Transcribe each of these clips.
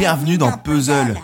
Bienvenue dans Puzzle.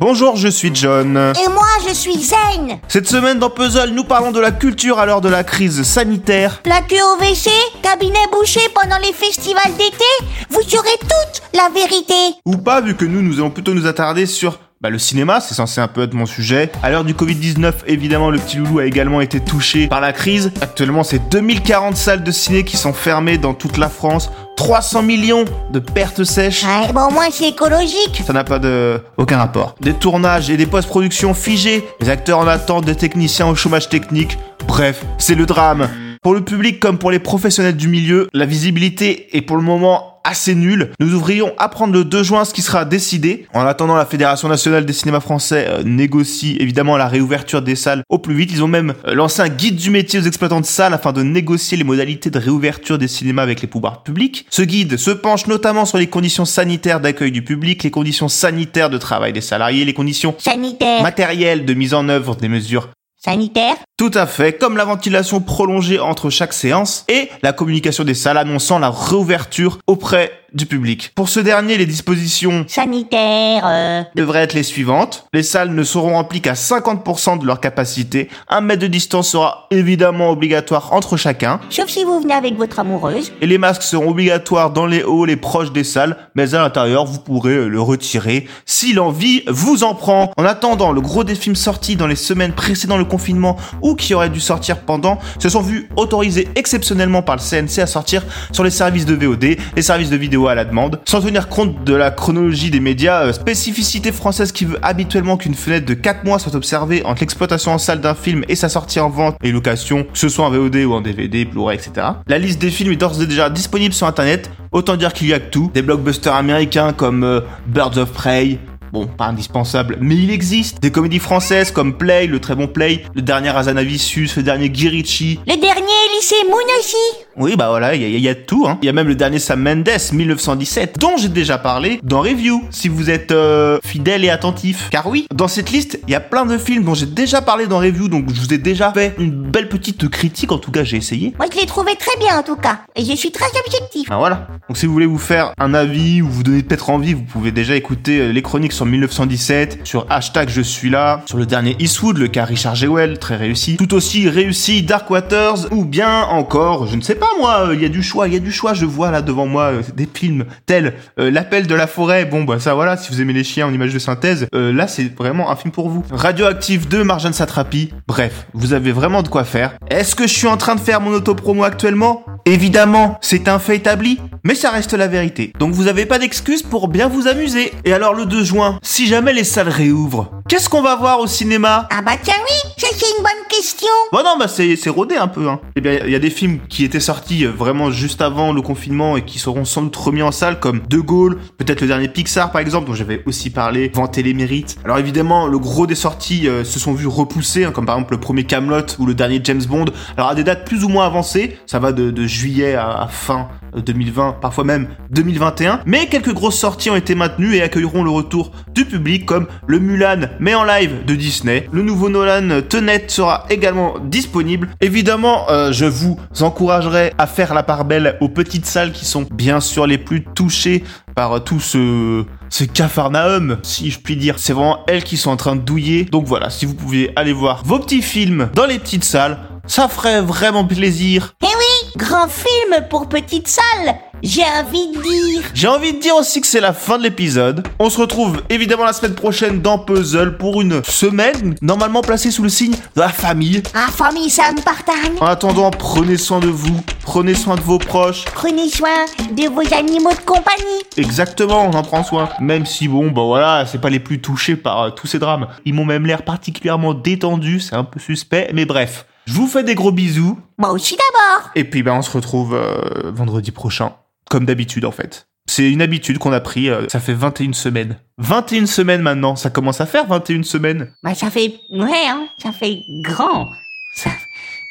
Bonjour, je suis John. Et moi, je suis Zen. Cette semaine dans Puzzle, nous parlons de la culture à l'heure de la crise sanitaire. La queue au WC, cabinet bouché pendant les festivals d'été, vous saurez toute la vérité. Ou pas, vu que nous, nous allons plutôt nous attarder sur bah, le cinéma, c'est censé un peu être mon sujet. À l'heure du Covid-19, évidemment, le petit loulou a également été touché par la crise. Actuellement, c'est 2040 salles de ciné qui sont fermées dans toute la France. 300 millions de pertes sèches. Ouais, bon, au moins, c'est écologique. Ça n'a pas de aucun rapport. Des tournages et des post-productions figés. Les acteurs en attente, des techniciens au chômage technique. Bref, c'est le drame. Pour le public comme pour les professionnels du milieu, la visibilité est pour le moment assez nulle. Nous ouvrions à prendre le 2 juin ce qui sera décidé. En attendant, la Fédération nationale des cinémas français euh, négocie évidemment la réouverture des salles au plus vite. Ils ont même euh, lancé un guide du métier aux exploitants de salles afin de négocier les modalités de réouverture des cinémas avec les pouvoirs publics. Ce guide se penche notamment sur les conditions sanitaires d'accueil du public, les conditions sanitaires de travail des salariés, les conditions Sanitaire. matérielles de mise en œuvre des mesures Sanitaire? tout à fait, comme la ventilation prolongée entre chaque séance et la communication des salles annonçant la réouverture auprès du public. Pour ce dernier, les dispositions Sanitaire. Euh... devraient être les suivantes. Les salles ne seront remplies qu'à 50% de leur capacité. Un mètre de distance sera évidemment obligatoire entre chacun. Sauf si vous venez avec votre amoureuse. Et les masques seront obligatoires dans les halls les proches des salles, mais à l'intérieur, vous pourrez le retirer si l'envie vous en prend. En attendant, le gros des films sortis dans les semaines précédant le confinement ou qui auraient dû sortir pendant se sont vus autorisés exceptionnellement par le CNC à sortir sur les services de VOD, les services de vidéo à la demande, sans tenir compte de la chronologie des médias, euh, spécificité française qui veut habituellement qu'une fenêtre de 4 mois soit observée entre l'exploitation en salle d'un film et sa sortie en vente et location, que ce soit en VOD ou en DVD, Blu-ray, etc. La liste des films est d'ores et déjà disponible sur internet, autant dire qu'il y a que tout. Des blockbusters américains comme euh, Birds of Prey, Bon, pas indispensable, mais il existe. Des comédies françaises comme Play, le très bon Play, le dernier Azanavicius, le dernier Guy Ritchie. Le dernier lycée Moon aussi. Oui, bah voilà, il y, a- il y a de tout. Hein. Il y a même le dernier Sam Mendes, 1917, dont j'ai déjà parlé dans Review, si vous êtes euh, fidèle et attentif. Car oui, dans cette liste, il y a plein de films dont j'ai déjà parlé dans Review, donc je vous ai déjà fait une belle petite critique, en tout cas j'ai essayé. Moi, je l'ai trouvé très bien, en tout cas. Et je suis très objectif. Ah, voilà. Donc si vous voulez vous faire un avis ou vous donner peut-être envie, vous pouvez déjà écouter euh, les chroniques sur 1917, sur hashtag je suis là, sur le dernier Eastwood, le cas Richard Jewell, très réussi. Tout aussi réussi Dark Waters, ou bien encore, je ne sais pas moi, euh, il y a du choix, il y a du choix, je vois là devant moi euh, des films tels euh, L'appel de la forêt, bon bah ça voilà, si vous aimez les chiens en image de synthèse, là c'est vraiment un film pour vous. Radioactive 2, Marjane Satrapi, bref, vous avez vraiment de quoi faire. Est-ce que je suis en train de faire mon autopromo actuellement? Évidemment, c'est un fait établi, mais ça reste la vérité. Donc vous avez pas d'excuses pour bien vous amuser. Et alors le 2 juin, si jamais les salles réouvrent, qu'est-ce qu'on va voir au cinéma? Ah bah tiens, oui, ça c'est une bonne question. Bon non, bah c'est c'est rodé un peu. Hein. Eh bien, il y a des films qui étaient sortis euh, vraiment juste avant le confinement et qui seront sans doute remis en salle, comme De Gaulle, peut-être le dernier Pixar par exemple, dont j'avais aussi parlé, vanter les mérites. Alors évidemment, le gros des sorties euh, se sont vus repoussés, hein, comme par exemple le premier Camelot ou le dernier James Bond. Alors à des dates plus ou moins avancées, ça va de, de juillet à, à fin 2020, parfois même 2021. Mais quelques grosses sorties ont été maintenues et accueilleront le retour du public, comme le Mulan, mais en live de Disney. Le nouveau Nolan Tenet sera également disponible. Évidemment, euh, je vous encouragerai à faire la part belle aux petites salles qui sont bien sûr les plus touchées par tout ce, ce cafarnaum, si je puis dire. C'est vraiment elles qui sont en train de douiller. Donc voilà, si vous pouviez aller voir vos petits films dans les petites salles, ça ferait vraiment plaisir. Eh oui, grand film pour petite salle, j'ai envie de dire. J'ai envie de dire aussi que c'est la fin de l'épisode. On se retrouve évidemment la semaine prochaine dans Puzzle pour une semaine normalement placée sous le signe de la famille. Ah, famille, ça me partage. En attendant, prenez soin de vous, prenez soin de vos proches. Prenez soin de vos animaux de compagnie. Exactement, on en prend soin. Même si bon, bah voilà, c'est pas les plus touchés par euh, tous ces drames. Ils m'ont même l'air particulièrement détendus, c'est un peu suspect, mais bref. Je vous fais des gros bisous. Moi aussi d'abord. Et puis ben on se retrouve euh, vendredi prochain, comme d'habitude en fait. C'est une habitude qu'on a pris, euh, ça fait 21 semaines. 21 semaines maintenant, ça commence à faire 21 semaines. Bah ça fait... Ouais, hein, ça fait grand. Ça...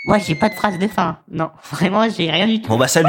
Moi, j'ai pas de phrase de fin. Non, vraiment, j'ai rien du tout. Bon bah salut